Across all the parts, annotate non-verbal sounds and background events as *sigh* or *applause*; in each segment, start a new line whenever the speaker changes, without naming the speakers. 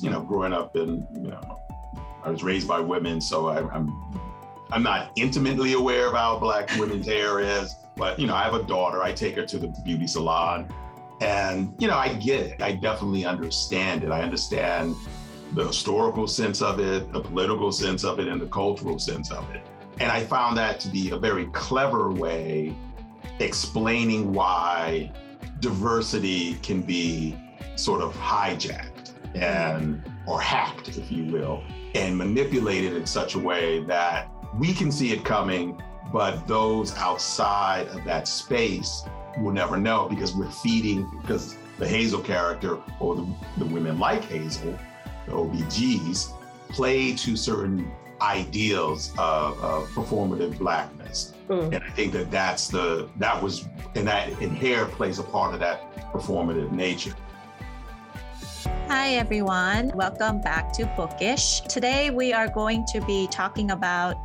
You know, growing up in, you know, I was raised by women, so I, I'm I'm not intimately aware of how black women's hair is, but you know, I have a daughter. I take her to the beauty salon, and you know, I get it. I definitely understand it. I understand the historical sense of it, the political sense of it, and the cultural sense of it. And I found that to be a very clever way explaining why diversity can be sort of hijacked and or hacked, if you will, and manipulated in such a way that we can see it coming, but those outside of that space will never know because we're feeding because the Hazel character or the, the women like Hazel, the OBGs, play to certain ideals of, of performative blackness. Mm. And I think that that's the, that was, and that in hair plays a part of that performative nature.
Hi, everyone. Welcome back to Bookish. Today, we are going to be talking about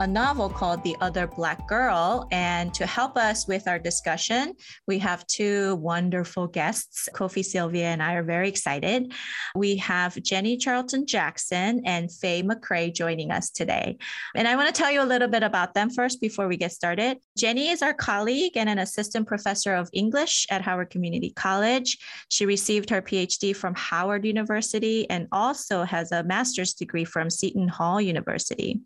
a novel called The Other Black Girl. And to help us with our discussion, we have two wonderful guests. Kofi Sylvia and I are very excited. We have Jennie Charlton Jackson and Faye McCray joining us today. And I want to tell you a little bit about them first before we get started. Jennie is our colleague and an assistant professor of English at Howard Community College. She received her PhD from Howard University and also has a master's degree from Seton Hall University.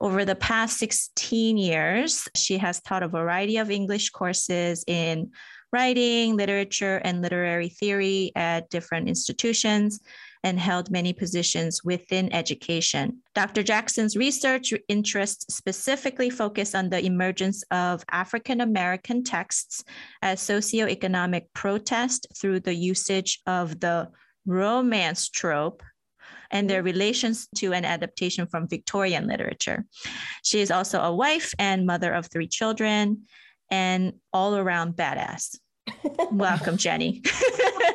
Over the past 16 years, she has taught a variety of English courses in writing, literature, and literary theory at different institutions and held many positions within education. Dr. Jackson's research interests specifically focus on the emergence of African American texts as socioeconomic protest through the usage of the romance trope and their mm. relations to an adaptation from Victorian literature. She is also a wife and mother of three children and all around badass. *laughs* Welcome, Jennie.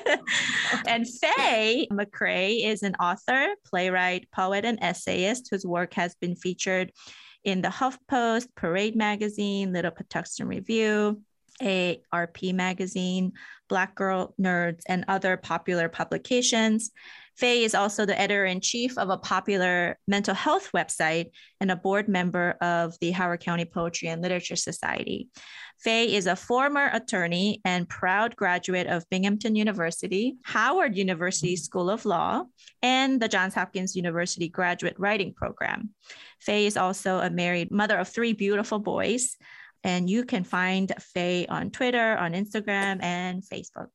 *laughs* and Faye McCray is an author, playwright, poet, and essayist whose work has been featured in the HuffPost, Parade Magazine, Little Patuxent Review, ARP Magazine, Black Girl Nerds, and other popular publications. Faye is also the editor in chief of a popular mental health website and a board member of the Howard County Poetry and Literature Society. Faye is a former attorney and proud graduate of Binghamton University, Howard University School of Law, and the Johns Hopkins University Graduate Writing Program. Faye is also a married mother of three beautiful boys. And you can find Faye on Twitter, on Instagram, and Facebook.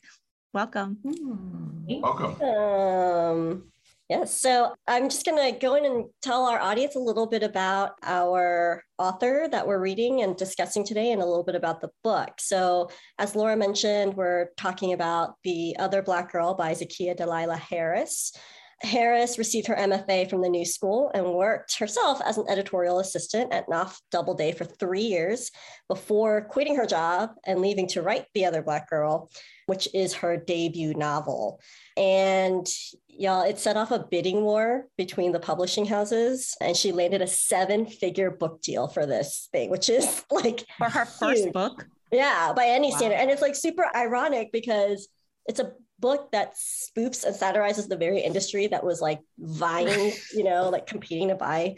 Welcome.
Hmm. Welcome.
Um, yes. So I'm just going to go in and tell our audience a little bit about our author that we're reading and discussing today and a little bit about the book. So, as Laura mentioned, we're talking about The Other Black Girl by Zakiya Dalila Harris. Harris received her MFA from the New School and worked herself as an editorial assistant at Knopf Doubleday for three years before quitting her job and leaving to write The Other Black Girl, which is her debut novel. And y'all, it set off a bidding war between the publishing houses, and she landed a seven figure book deal for this thing, which is *laughs* like
for her first book.
Yeah, by any wow. standard. And it's like super ironic because it's a book that spoofs and satirizes the very industry that was like vying, you know, *laughs* like competing to buy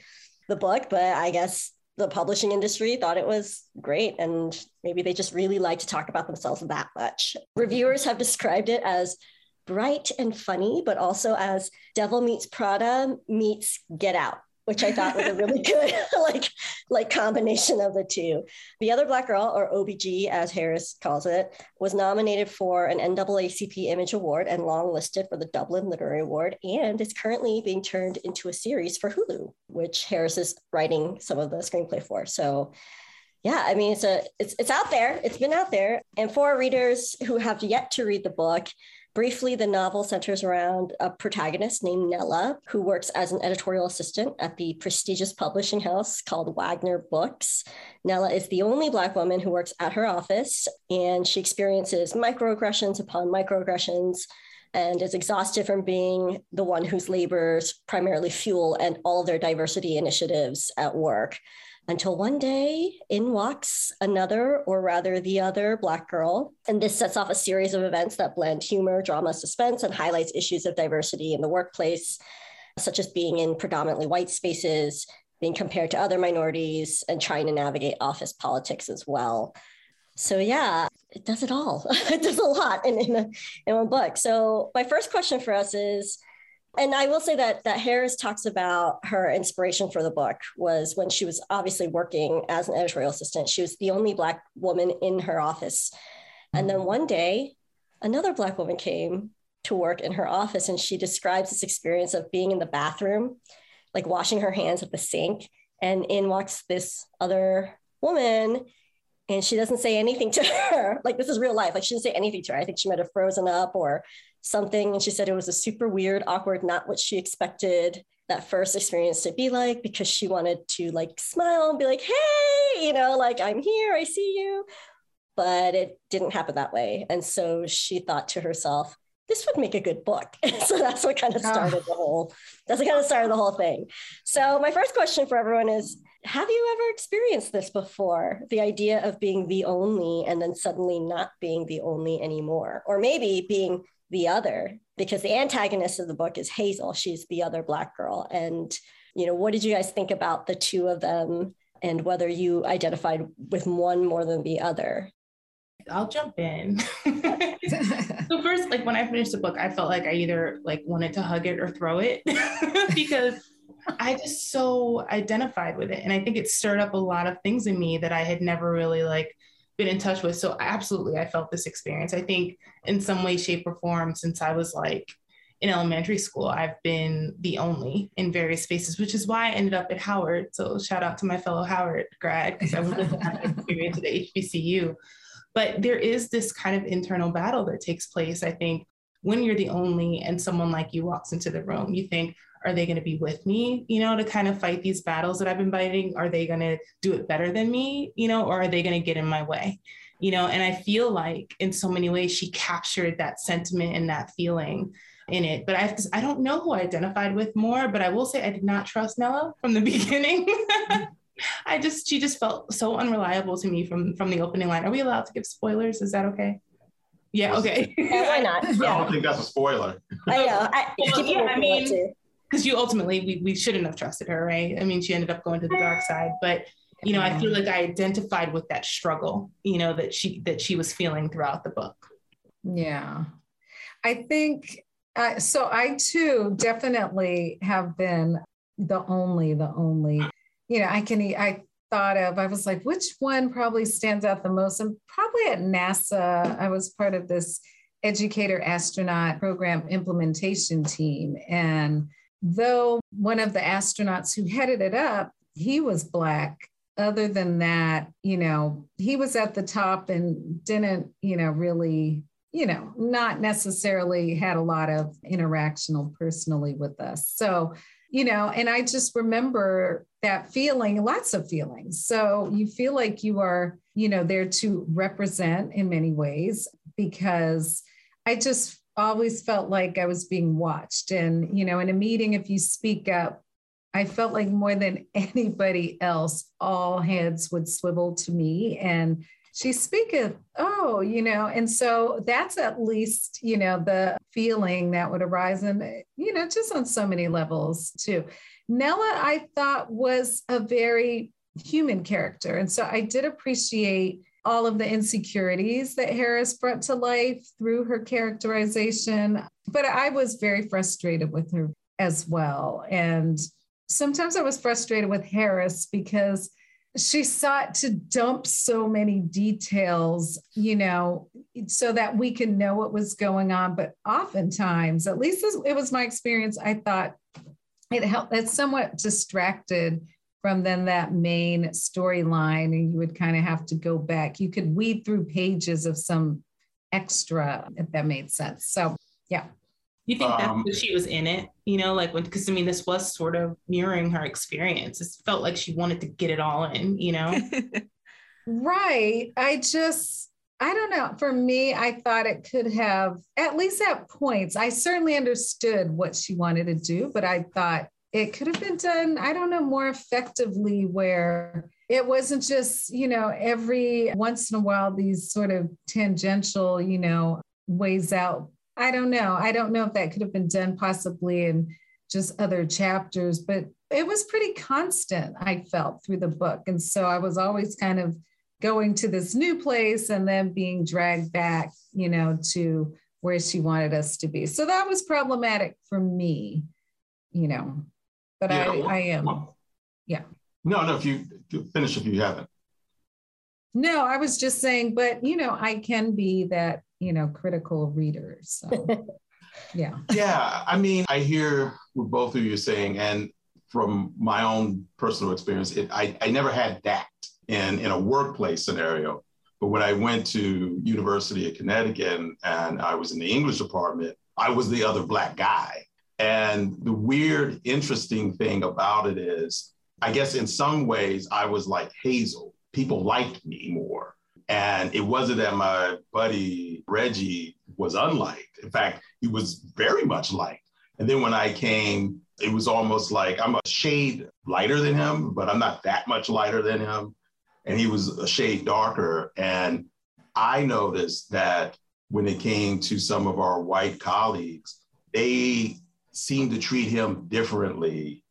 the book. But I guess the publishing industry thought it was great and maybe they just really like to talk about themselves that much. Reviewers have described it as bright and funny, but also as Devil Meets Prada meets Get Out which I thought was a really good *laughs* like like combination of the two. The other black girl, or OBG as Harris calls it, was nominated for an NAACP Image Award and longlisted for the Dublin Literary Award, and is currently being turned into a series for Hulu, which Harris is writing some of the screenplay for. So yeah, I mean it's a it's it's out there. It's been out there. And for readers who have yet to read the book, Briefly, the novel centers around a protagonist named Nella, who works as an editorial assistant at the prestigious publishing house called Wagner Books. Nella is the only Black woman who works at her office, and she experiences microaggressions upon microaggressions and is exhausted from being the one whose labors primarily fuel and all their diversity initiatives at work. Until one day in walks another, or rather the other Black girl. And this sets off a series of events that blend humor, drama, suspense, and highlights issues of diversity in the workplace, such as being in predominantly white spaces, being compared to other minorities, and trying to navigate office politics as well. So, yeah, it does it all. *laughs* it does a lot in, in, a, in one book. So, my first question for us is and I will say that that Harris talks about her inspiration for the book was when she was obviously working as an editorial assistant. She was the only black woman in her office. And then mm-hmm. one day, another black woman came to work in her office and she describes this experience of being in the bathroom, like washing her hands at the sink, and in walks this other woman and she doesn't say anything to her. *laughs* Like this is real life. Like she didn't say anything to her. I think she might have frozen up or something. And she said it was a super weird, awkward, not what she expected that first experience to be like because she wanted to like smile and be like, hey, you know, like I'm here, I see you. But it didn't happen that way. And so she thought to herself, this would make a good book. *laughs* so that's what kind of ah. started the whole, that's what kind of started the whole thing. So my first question for everyone is, have you ever experienced this before? The idea of being the only and then suddenly not being the only anymore, or maybe being the other because the antagonist of the book is Hazel. She's the other black girl. And, you know, what did you guys think about the two of them and whether you identified with one more than the other?
I'll jump in. *laughs* so first, like when I finished the book, I felt like I either like wanted to hug it or throw it *laughs* because I just so identified with it. And I think it stirred up a lot of things in me that I had never really like been in touch with. So absolutely, I felt this experience. I think in some way, shape, or form, since I was like in elementary school, I've been the only in various spaces, which is why I ended up at Howard. So shout out to my fellow Howard grad because I to *laughs* have experience at the HBCU. But there is this kind of internal battle that takes place. I think when you're the only and someone like you walks into the room, you think, are they going to be with me, you know, to kind of fight these battles that I've been fighting? Are they going to do it better than me, you know, or are they going to get in my way? You know, and I feel like in so many ways she captured that sentiment and that feeling in it. But I I don't know who I identified with more, but I will say I did not trust Nella from the *laughs* beginning. Mm-hmm. *laughs* I just she just felt so unreliable to me from from the opening line. Are we allowed to give spoilers? Is that okay? Yeah, okay.
Yeah, why not? *laughs*
Yeah. I don't think that's a spoiler.
I know. I, *laughs* well, yeah, I mean,
because you ultimately we, we shouldn't have trusted her right i mean she ended up going to the dark side but you know i feel like i identified with that struggle you know that she that she was feeling throughout the book
yeah i think uh, so i too definitely have been the only the only you know i can i thought of i was like which one probably stands out the most and probably at nasa i was part of this educator astronaut program implementation team and though one of the astronauts who headed it up, he was Black. Other than that, you know, he was at the top and didn't, you know, really, you know, not necessarily had a lot of interactional personally with us. So, you know, and I just remember that feeling, lots of feelings. So you feel like you are, you know, there to represent in many ways because I just always felt like I was being watched. And, you know, in a meeting, if you speak up, I felt like more than *laughs* anybody else, all heads would swivel to me. And she speaketh, oh, Oh, you know, and so that's at least, you know, the feeling that would arise. And, you know, just on so many levels too. Nella, I thought was a very human character. And so I did appreciate all of the insecurities that Harris brought to life through her characterization. But I was very frustrated with her as well. And sometimes I was frustrated with Harris because she sought to dump so many details, you know, so that we can know what was going on. But oftentimes, at least it was my experience, I thought it helped, it somewhat distracted from then that main storyline and you would kind of have to go back. You could weed through pages of some extra if that made sense. So yeah
you think um, that's she was in it you know like when because i mean this was sort of mirroring her experience it felt like she wanted to get it all in you know *laughs*
right i just I don't know. For me, I thought it could have, at least at points, I certainly understood what she wanted to do, but I thought it could have been done, I don't know, more effectively where it wasn't just, you know, every once in a while, these sort of tangential, you know, ways out. I don't know. I don't know if that could have been done possibly in just other chapters, but it was pretty constant, I felt through the book. And so I was always kind of going to this new place and then being dragged back, you know, to where she wanted us to be. So that was problematic for me, you know, but yeah, I, I am, yeah.
No, no, if you finish if you haven't.
No, I was just saying, but you know, I can be that, you know, critical readers. So *laughs* yeah.
Yeah. I mean, I hear what both of you saying, and from my own personal experience, it, I, I never had that in, in a workplace scenario. But when I went to University of Connecticut and I was in the English department, I was the other black guy. And the weird, interesting thing about it is, I guess in some ways, I was like Hazel. People liked me more. And it wasn't that my buddy Reggie was unliked. In fact, he was very much liked. And then when I came, it was almost like I'm a shade lighter than him, but I'm not that much lighter than him. And he was a shade darker. And I noticed that when it came to some of our white colleagues, they seemed to treat him differently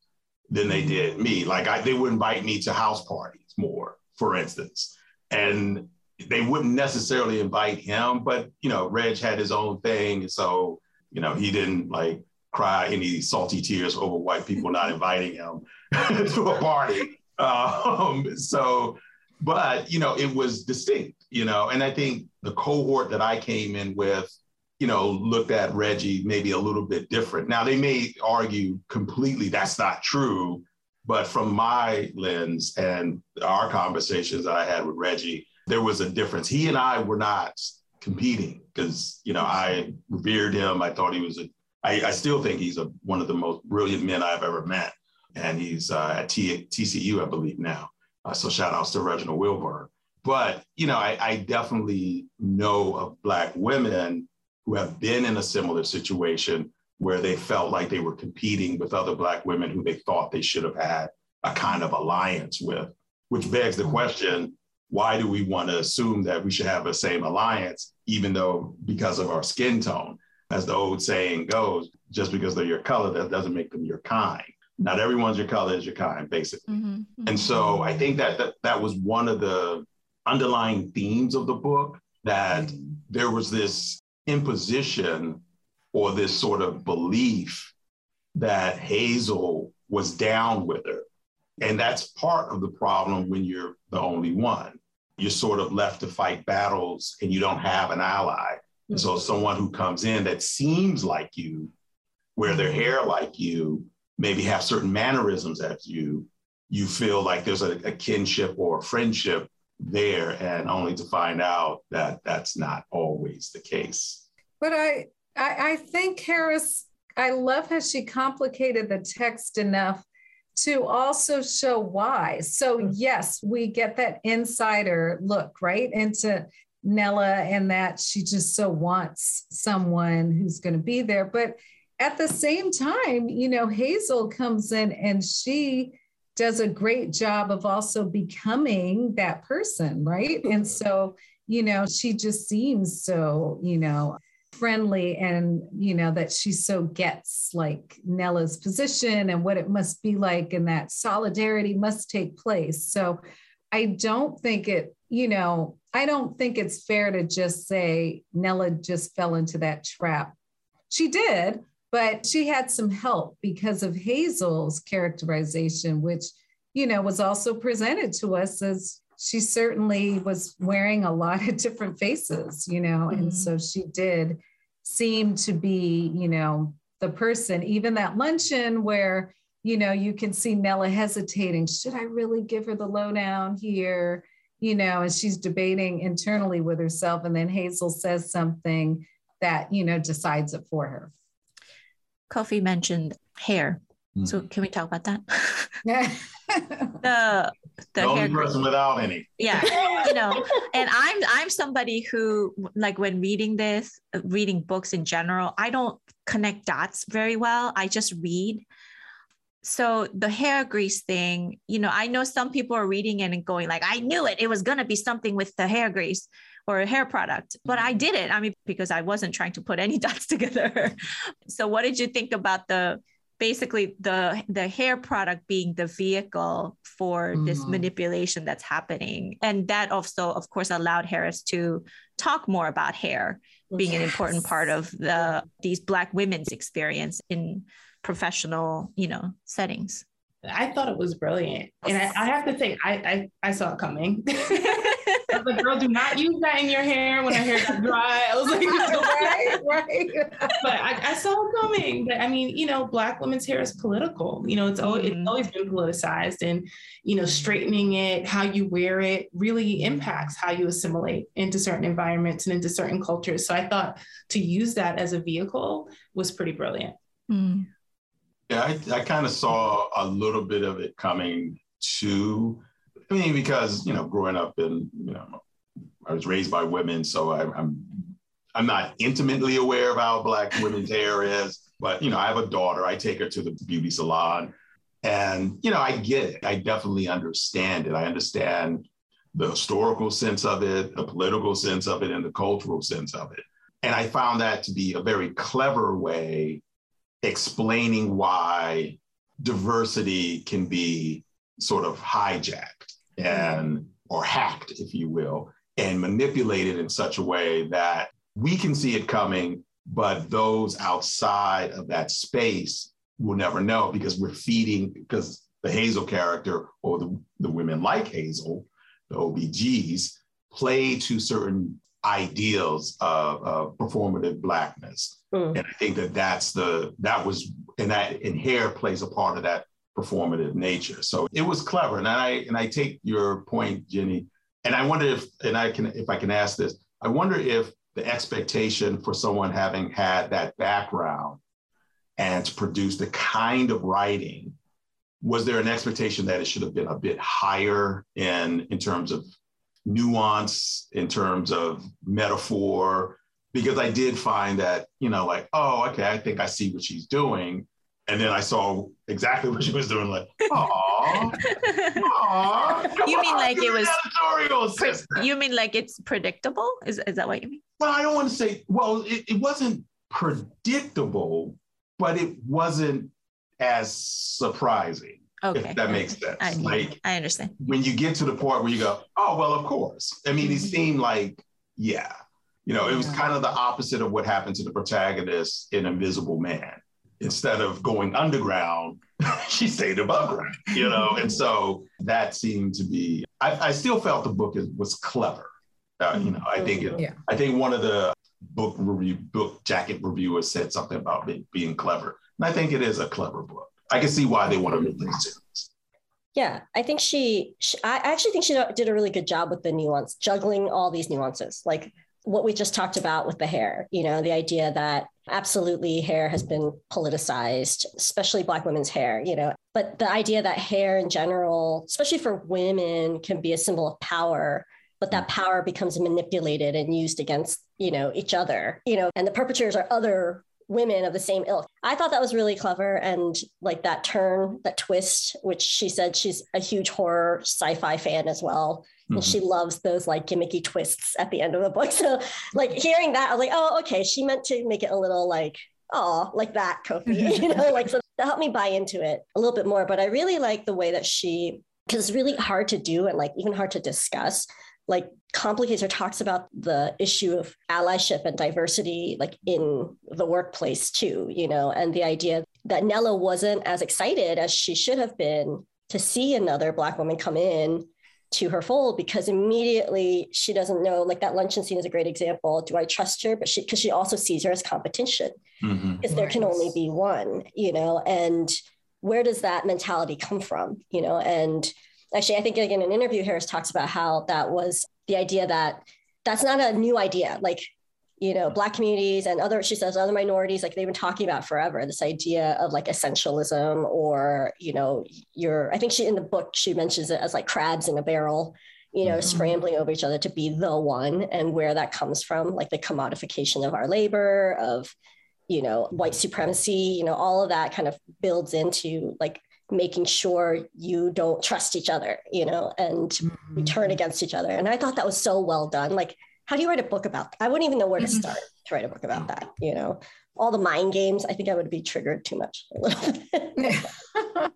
than they did me. Like I, they would invite me to house parties more, for instance. And they wouldn't necessarily invite him, but you know, Reg had his own thing. So, you know, he didn't like cry any salty tears over white people not inviting him *laughs* to a party. Um, so, but you know, it was distinct, you know, and I think the cohort that I came in with, you know, looked at Reggie maybe a little bit different. Now they may argue completely that's not true, but from my lens and our conversations that I had with Reggie, there was a difference. He and I were not competing because you know I revered him. I thought he was a. I, I still think he's a, one of the most brilliant men I've ever met, and he's uh, at T, TCU, I believe now. Uh, so shout outs to Reginald Wilburn. But you know, I, I definitely know of black women who have been in a similar situation where they felt like they were competing with other black women who they thought they should have had a kind of alliance with, which begs the question why do we want to assume that we should have the same alliance, even though because of our skin tone? As the old saying goes, just because they're your color, that doesn't make them your kind. Not everyone's your color is your kind, basically. Mm-hmm. mm-hmm. And so I think that, that that was one of the underlying themes of the book that mm-hmm. there was this imposition or this sort of belief that Hazel was down with her and that's part of the problem when you're the only one. You're sort of left to fight battles and you don't have an ally. And so mm-hmm. someone who comes in that seems like you, wear their mm-hmm. hair like you, maybe have certain mannerisms as you, you feel like there's a, a kinship or a friendship there, and only to find out that that's not always the case.
But I, I, I think Harris, I love how she complicated the text enough to also show why. So, mm. yes, we get that insider look, right, into Nella and that she just so wants someone who's going to be there. But at the same time, you know, Hazel comes in and she does a great job of also becoming that person, right? And so, you know, she just seems so, you know, friendly and you know that she so gets like Nella's position and what it must be like and that solidarity must take place. So I don't think it, you know, I don't think it's fair to just say Nella just fell into that trap. She did, but she had some help because of Hazel's characterization, which, you know, was also presented to us as she certainly was wearing a lot of different faces, you know, mm-hmm. and so she did seem to be, you know, the person, even that luncheon where, you know, you can see Nella hesitating. Should I really give her the lowdown here? You know, and she's debating internally with herself. And then Hazel says something that, you know, decides it for her.
Kofi mentioned hair. Mm-hmm. So can we talk about that? *laughs* *laughs* the
the, the only person without any.
Yeah, you know, and I'm I'm somebody who like when reading this, reading books in general, I don't connect dots very well. I just read. so the hair grease thing, you know, I know some people are reading it and going like, I knew it. It was going to be something with the hair grease or a hair product, but I didn't. I mean, because I wasn't trying to put any *laughs* dots together. so what did you think about the basically the the hair product being the vehicle for mm. this manipulation that's happening and that also of course allowed harris to talk more about hair being yes. an important part of the these black women's experience in professional, you know, settings.
I thought it was brilliant. And I, I have to say, I, I, I saw it coming. *laughs* I was like, girl, do not use that in your hair when her hair got dry. I was like, *laughs* right, right. but I, I, saw it coming. But I mean, you know, Black women's hair is political. You know, it's always, mm-hmm. it's always been politicized. And, you know, straightening it, how you wear it really impacts how you assimilate into certain environments and into certain cultures. So I thought to use that as a vehicle was pretty brilliant. Mm.
Yeah, I, I kind of saw a little bit of it coming too. I mean, because you know, growing up in you know, I was raised by women, so I, I'm I'm not intimately aware of how Black women's hair is, but you know, I have a daughter. I take her to the beauty salon, and you know, I get it. I definitely understand it. I understand the historical sense of it, the political sense of it, and the cultural sense of it. And I found that to be a very clever way explaining why diversity can be sort of hijacked and or hacked, if you will, and manipulated in such a way that we can see it coming, but those outside of that space will never know because we're feeding because the Hazel character or the, the women like Hazel, the OBGs, play to certain ideals of, of performative blackness. Mm. And I think that that's the, that was, and that, and hair plays a part of that performative nature. So it was clever. And I, and I take your point, Jennie, and I wonder if, and I can, if I can ask this, I wonder if the expectation for someone having had that background and to produce the kind of writing was there an expectation that it should have been a bit higher in in terms of nuance in terms of metaphor because I did find that, you know, like, oh, okay, I think I see what she's doing. And then I saw exactly what she was doing, like, *laughs* oh,
you mean like it was pre- you mean like it's predictable? Is is that what you mean?
Well, I don't want to say, well, it, it wasn't predictable, but it wasn't as surprising. Okay. If that makes sense.
I, like I understand.
When you get to the point where you go, oh well, of course. I mean, it mm-hmm. seemed like, yeah. You know, it was kind of the opposite of what happened to the protagonist in Invisible Man. Instead of going underground, *laughs* she stayed above ground, you know? and so that seemed to be, I, I still felt the book is, was clever. Uh, you know, I think it, yeah. I think one of the book review, book jacket reviewers said something about it being clever. And I think it is a clever book. I can see why they want to make things series.
Yeah, I think she, she, I actually think she did a really good job with the nuance, juggling all these nuances, like what we just talked about with the hair. You know, the idea that absolutely hair has been politicized, especially Black women's hair. You know, but the idea that hair in general, especially for women, can be a symbol of power but that power becomes manipulated and used against you know each other you know and the perpetrators are other women of the same ilk. I thought that was really clever and like that turn, that twist, which she said she's a huge horror sci-fi fan as well. Mm-hmm. And she loves those like gimmicky twists at the end of the book. *laughs* So like hearing that, I was like, oh, okay. She meant to make it a little like, oh, like that, Kofi, *laughs* you know, like so that helped me buy into it a little bit more. But I really like the way that she because it's really hard to do and like even hard to discuss like complicates or talks about the issue of allyship and diversity like in the workplace too you know and the idea that nella wasn't as excited as she should have been to see another black woman come in to her fold because immediately she doesn't know like that luncheon scene is a great example do i trust her but she because she also sees her as competition because mm-hmm. there can only be one you know and where does that mentality come from you know and actually, I think again in an interview, Harris talks about how that was the idea that that's not a new idea. Like, you know, Black communities and other, she says, other minorities, like they've been talking about forever, this idea of like essentialism or, you know, your, I think she, in the book, she mentions it as like crabs in a barrel, you know, mm-hmm. scrambling over each other to be the one and where that comes from, like the commodification of our labor, of, you know, white supremacy, you know, all of that kind of builds into like making sure you don't trust each other, you know, and mm-hmm. we turn against each other. And I thought that was so well done. Like, how do you write a book about that? I wouldn't even know where to mm-hmm. start to write a book about that, you know. All the mind games, I think I would be triggered too much a little bit.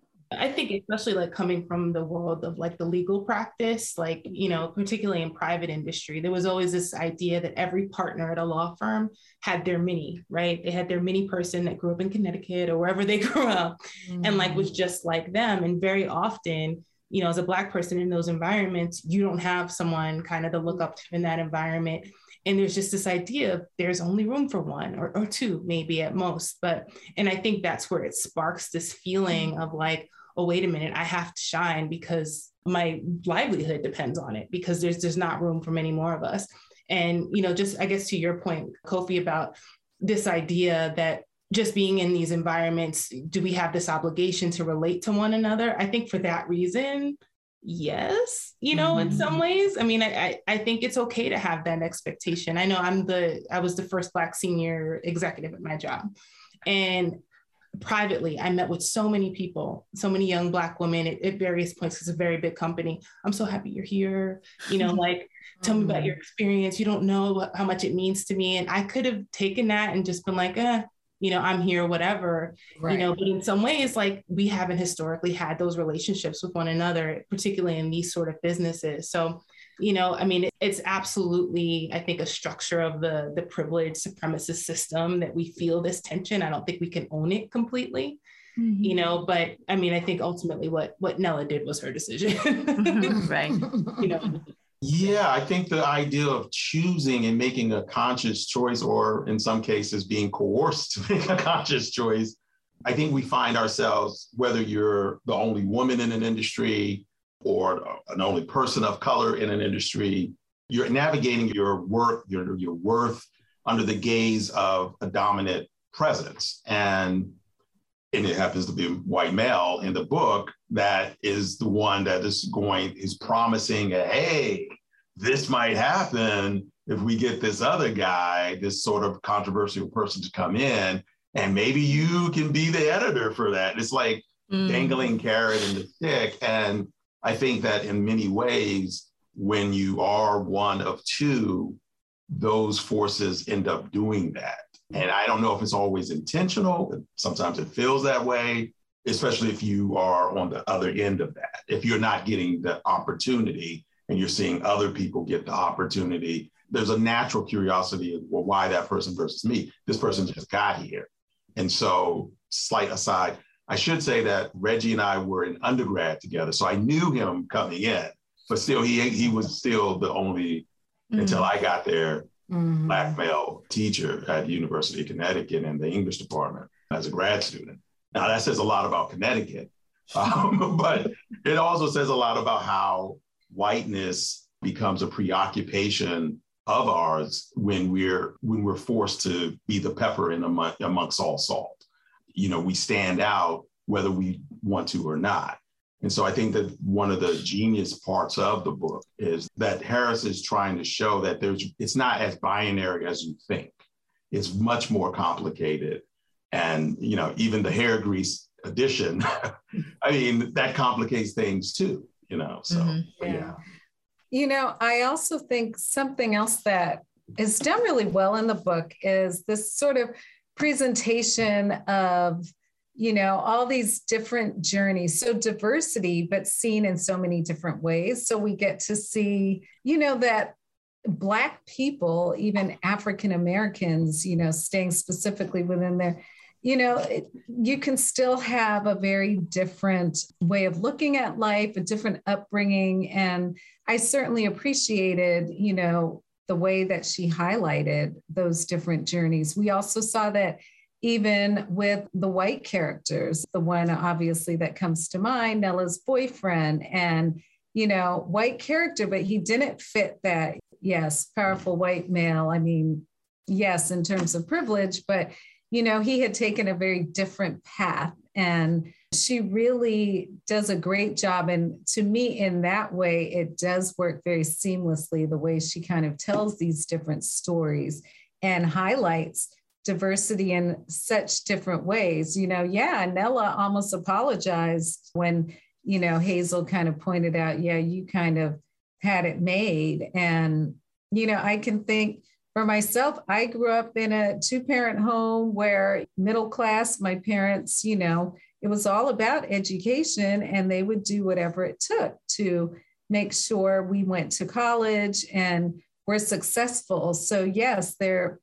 *laughs*
I think especially like coming from the world of like the legal practice, like, you know, particularly in private industry, there was always this idea that every partner at a law firm had their mini, right? They had their mini person that grew up in Connecticut or wherever they *laughs* grew up mm. and like was mm. just like them. And very often, you know, as a Black person in those environments, you don't have someone kind of to look up to in that environment. And there's just this idea of there's only room for one or, or two maybe at most. But and i think that's where it sparks this feeling of like oh wait a minute i have to shine because my livelihood depends on it because there's there's not room for many more of us. And you know just i guess to your point kofi about this idea that just being in these environments do we have this obligation to relate to one another? I think for that reason yes you know mm-hmm. in some mm-hmm. ways. I mean I, I think it's okay to have that expectation. I know i'm the i was the first black senior executive at my job. And privately i met with so many people so many young black women at, at various points. It's a very big company. I'm so happy you're here. You know *laughs* like tell me about your mm-hmm. experience. You don't know how much it means to me. And i could have taken that and just been like eh, you know i'm here whatever right. you know but in some ways like we haven't historically had those relationships with one another particularly in these sort of businesses so you know i mean it's absolutely i think a structure of the the privileged supremacist system that we feel this tension i don't think we can own it completely mm-hmm. you know but i mean i think ultimately what what nella did was her decision *laughs*
right *laughs*
you know
yeah i think the idea of choosing and making a conscious choice or in some cases being coerced to *laughs* make a conscious choice i think we find ourselves whether you're the only woman in an industry or an only person of color in an industry, you're navigating your worth, your, your worth under the gaze of a dominant presence. And, and it happens to be a white male in the book that is the one that is going, is promising, hey, this might happen if we get this other guy, this sort of controversial person to come in, and maybe you can be the editor for that. It's like mm. dangling carrot in the stick. And I think that in many ways, when you are one of two, those forces end up doing that. And I don't know if it's always intentional. Sometimes it feels that way, especially if you are on the other end of that. If you're not getting the opportunity and you're seeing other people get the opportunity, there's a natural curiosity of well, why that person versus me. This person just got here. And so, slight aside, I should say that Reggie and I were in undergrad together, so I knew him coming in, but still, he he was still the only mm-hmm. until I got there mm-hmm. black male teacher at University of Connecticut in the English department as a grad student. Now that says a lot about Connecticut, *laughs* um, but it also says a lot about how whiteness becomes a preoccupation of ours when we're when we're forced to be the pepper in among, amongst all salt you know, we stand out whether we want to or not. And so I think that one of the genius parts of the book is that Harris is trying to show that there's it's not as binary as you think. It's much more complicated. And you know, even the hair grease addition, *laughs* I mean, that complicates things too, you know. So mm-hmm. yeah. yeah.
You know, I also think something else that is done really well in the book is this sort of presentation of you know all these different journeys. So diversity but seen in so many different ways. So we get to see you know that black people even african americans you know staying specifically within there you know it, you can still have a very different way of looking at life a different upbringing. And i certainly appreciated you know the way that she highlighted those different journeys. We also saw that even with the white characters, the one obviously that comes to mind, Nella's boyfriend, and you know, white character, but he didn't fit that, yes, powerful white male. I mean, yes, in terms of privilege, but you know, he had taken a very different path. And she really does a great job. And to me, in that way, it does work very seamlessly the way she kind of tells these different stories and highlights diversity in such different ways. You know, yeah, Nella almost apologized when, you know, Hazel kind of pointed out, yeah, you kind of had it made. And, you know, I can think for myself, I grew up in a two parent home where middle class, my parents, you know, it was all about education and they would do whatever it took to make sure we went to college and were successful. So, yes, there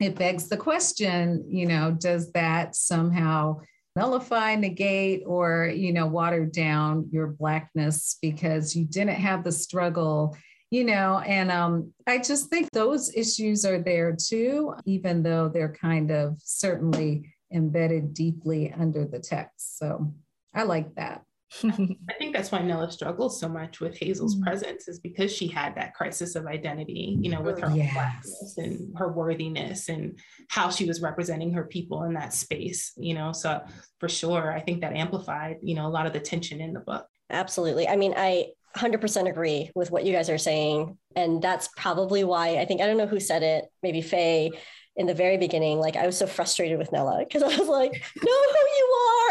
it begs the question, you know, does that somehow nullify, negate, or, you know, water down your Blackness because you didn't have the struggle? You know, and um, I just think those issues are there too, even though they're kind of certainly embedded deeply under the text. So I like that.
I think that's why Nella struggles so much with Hazel's mm-hmm. presence is because she had that crisis of identity, you know, with her yes. blackness and her worthiness and how she was representing her people in that space, you know. So for sure, I think that amplified, you know, a lot of the tension in the book.
Absolutely. I mean, I 100% agree with what you guys are saying. And that's probably why I think, I don't know who said it, maybe Faye, in the very beginning, like I was so frustrated with Nella because I was like, you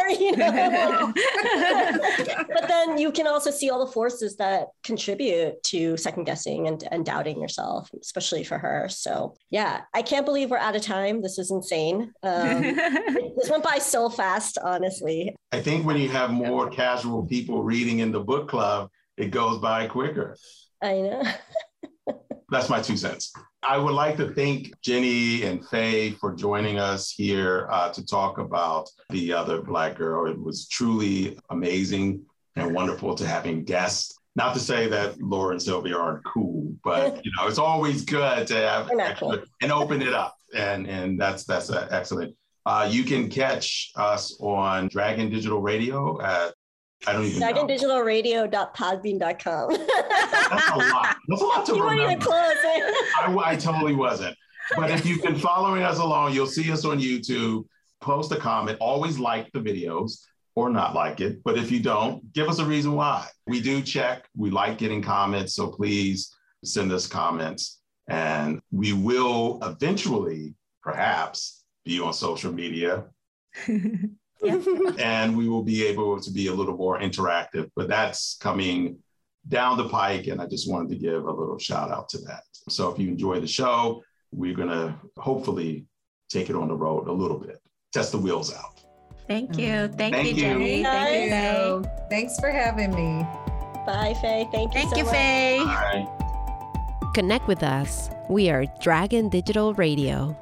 are, *laughs* you know. *laughs* but then you can also see all the forces that contribute to second guessing and, and doubting yourself, especially for her. So yeah, I can't believe we're out of time. This is insane. Um, *laughs* this went by so fast, honestly.
I think when you have more casual people reading in the book club, it goes by quicker.
I know.
That's my two cents. I would like to thank Jennie and Faye for joining us here uh, to talk about the other Black girl. It was truly amazing and wonderful to having guests. Not to say that Laura and Sylvia aren't cool, but *laughs* you know it's always good to have cool. *laughs* and open it up, and and that's that's uh, excellent. Uh, you can catch us on Dragon Digital Radio at I don't even
DragonDigitalRadio.podbean.com.
That's a lot. That's a lot to you remember. You weren't even close. I, I totally wasn't. But if you've been following us along, you'll see us on YouTube. Post a comment. Always like the videos or not like it. But if you don't, give us a reason why. We do check. We like getting comments. So please send us comments. And we will eventually, perhaps, be on social media. *laughs* *laughs* and we will be able to be a little more interactive. But that's coming down the pike. And I just wanted to give a little shout out to that. So if you enjoy the show, we're going to hopefully take it on the road a little bit, test the wheels out.
Thank you. Mm-hmm. Thank, Thank you,
you,
Jennie.
Thank you, Faye. Thanks for having me.
Bye, Faye. Thank you.
Thank
so
you,
much.
Faye.
Bye.
Connect with us. We are Dragon Digital Radio.